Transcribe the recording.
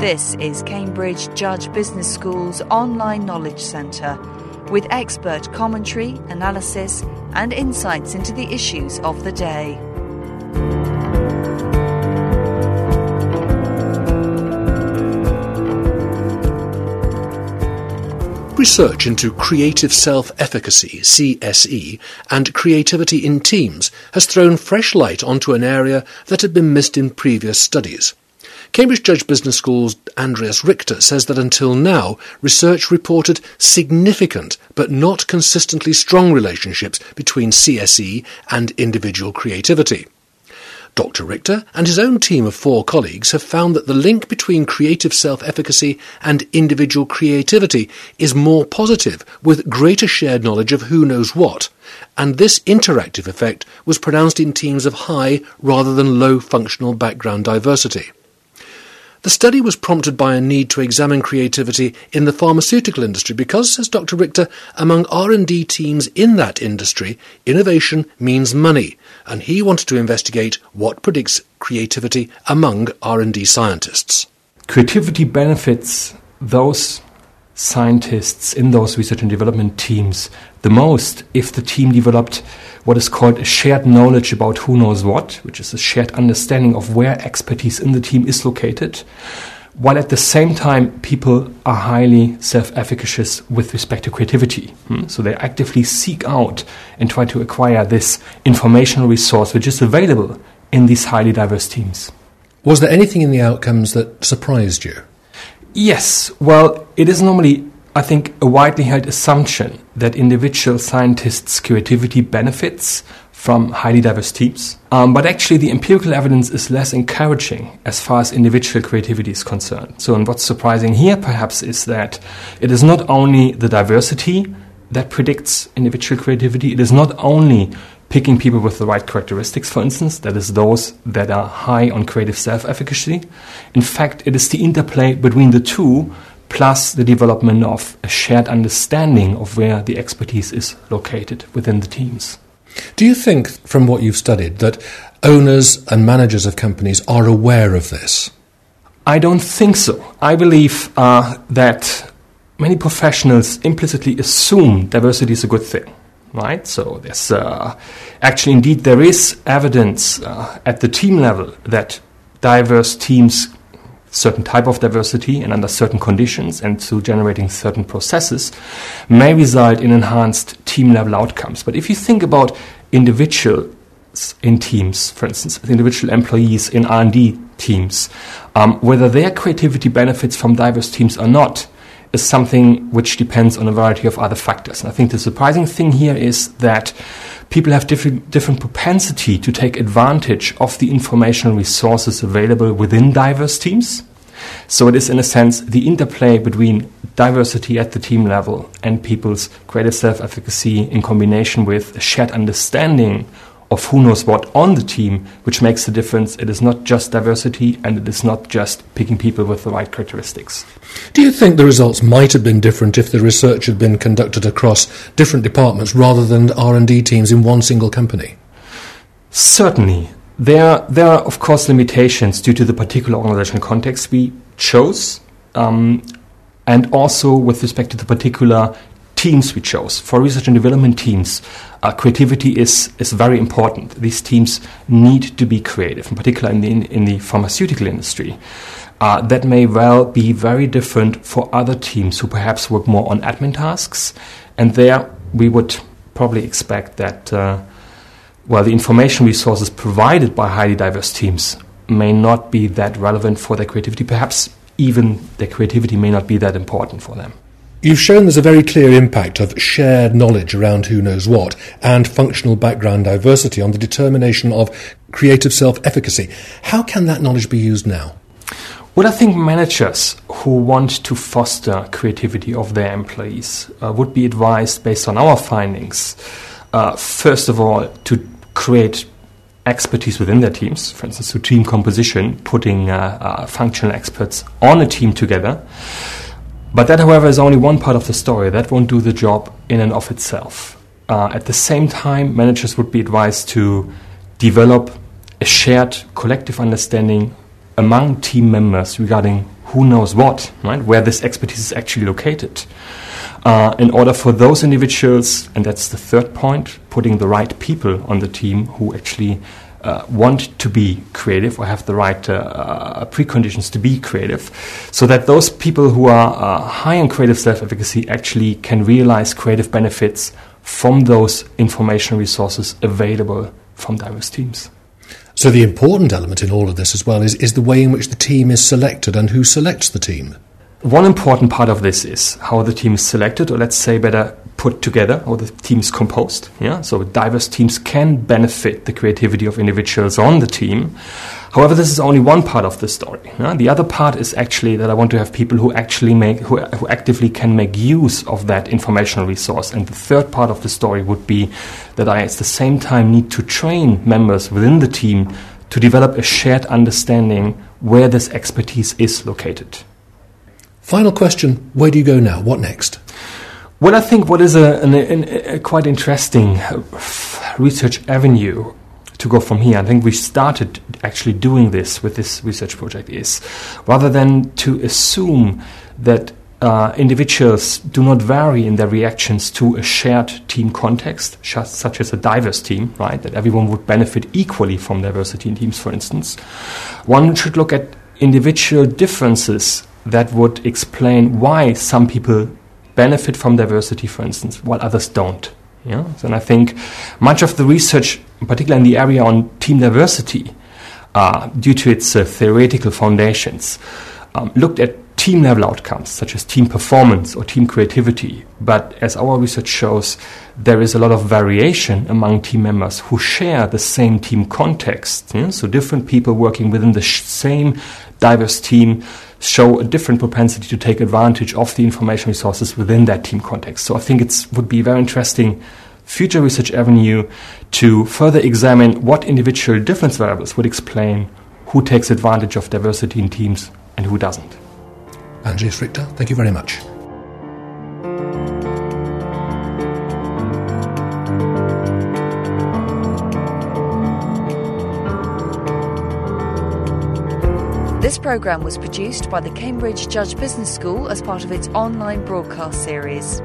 This is Cambridge Judge Business School's online knowledge centre with expert commentary, analysis, and insights into the issues of the day. Research into creative self-efficacy, CSE, and creativity in teams has thrown fresh light onto an area that had been missed in previous studies. Cambridge Judge Business School's Andreas Richter says that until now, research reported significant but not consistently strong relationships between CSE and individual creativity. Dr. Richter and his own team of four colleagues have found that the link between creative self-efficacy and individual creativity is more positive, with greater shared knowledge of who knows what, and this interactive effect was pronounced in teams of high rather than low functional background diversity. The study was prompted by a need to examine creativity in the pharmaceutical industry because, says Dr. Richter, among R&D teams in that industry, innovation means money, and he wanted to investigate what predicts creativity among R&D scientists. Creativity benefits those scientists in those research and development teams the most if the team developed what is called a shared knowledge about who knows what, which is a shared understanding of where expertise in the team is located, while at the same time people are highly self-efficacious with respect to creativity. Hmm? So they actively seek out and try to acquire this informational resource which is available in these highly diverse teams. Was there anything in the outcomes that surprised you? Yes. Well, it is normally, I think, a widely held assumption that individual scientists' creativity benefits from highly diverse teams. Um, but actually, the empirical evidence is less encouraging as far as individual creativity is concerned. So, and what's surprising here perhaps is that it is not only the diversity that predicts individual creativity, it is not only picking people with the right characteristics, for instance, that is, those that are high on creative self efficacy. In fact, it is the interplay between the two plus the development of a shared understanding of where the expertise is located within the teams. Do you think, from what you've studied, that owners and managers of companies are aware of this? I don't think so. I believe uh, that many professionals implicitly assume diversity is a good thing right? So there's uh, actually, indeed, there is evidence uh, at the team level that diverse teams, certain type of diversity and under certain conditions and through generating certain processes, may result in enhanced team level outcomes. But if you think about individuals in teams, for instance, individual employees in R&D teams, um, whether their creativity benefits from diverse teams or not, is something which depends on a variety of other factors. And I think the surprising thing here is that people have different, different propensity to take advantage of the informational resources available within diverse teams. So it is, in a sense, the interplay between diversity at the team level and people's greater self-efficacy in combination with a shared understanding of who knows what on the team, which makes the difference. It is not just diversity and it is not just picking people with the right characteristics. Do you think the results might have been different if the research had been conducted across different departments rather than R&D teams in one single company? Certainly. There, there are, of course, limitations due to the particular organizational context we chose, um, and also with respect to the particular teams we chose. For research and development teams, uh, creativity is, is very important. These teams need to be creative, in particular in the, in, in the pharmaceutical industry. Uh, that may well be very different for other teams who perhaps work more on admin tasks. And there we would probably expect that, uh, well, the information resources provided by highly diverse teams may not be that relevant for their creativity. Perhaps even their creativity may not be that important for them. You've shown there's a very clear impact of shared knowledge around who knows what and functional background diversity on the determination of creative self efficacy. How can that knowledge be used now? Well, I think managers who want to foster creativity of their employees uh, would be advised, based on our findings, uh, first of all, to create expertise within their teams, for instance, through team composition, putting uh, uh functional experts on a team together. But that, however, is only one part of the story. That won't do the job in and of itself. Uh, at the same time, managers would be advised to develop a shared collective understanding among team members regarding who knows what, right? Where this expertise is actually located. Uh, in order for those individuals, and that's the third point, putting the right people on the team who actually uh, want to be creative or have the right uh, uh preconditions to be creative, so that those people who are uh, high in creative self efficacy actually can realize creative benefits from those information resources available from diverse teams. So the important element in all of this as well is, is the way in which the team is selected and who selects the team. One important part of this is how the team is selected, or let's say better put together, or the team is composed. Yeah, so diverse teams can benefit the creativity of individuals on the team. However, this is only one part of the story. Yeah? The other part is actually that I want to have people who actually make, who, who actively can make use of that informational resource. And the third part of the story would be that I, at the same time, need to train members within the team to develop a shared understanding where this expertise is located. Final question Where do you go now? What next? Well, I think what is a, a, a quite interesting research avenue to go from here. I think we started actually doing this with this research project is rather than to assume that uh, individuals do not vary in their reactions to a shared team context, such as a diverse team, right? That everyone would benefit equally from diversity in teams, for instance. One should look at individual differences that would explain why some people benefit from diversity, for instance, while others don't. Yeah? And I think much of the research, particularly in the area on team diversity, uh, due to its uh, theoretical foundations, um, looked at team level outcomes such as team performance or team creativity. But as our research shows, there is a lot of variation among team members who share the same team context. Yeah? So different people working within the same diverse team show a different propensity to take advantage of the information resources within that team context. So I think it would be a very interesting future research avenue to further examine what individual difference variables would explain who takes advantage of diversity in teams and who doesn't. Andreas Richter, thank you very much. This programme was produced by the Cambridge Judge Business School as part of its online broadcast series.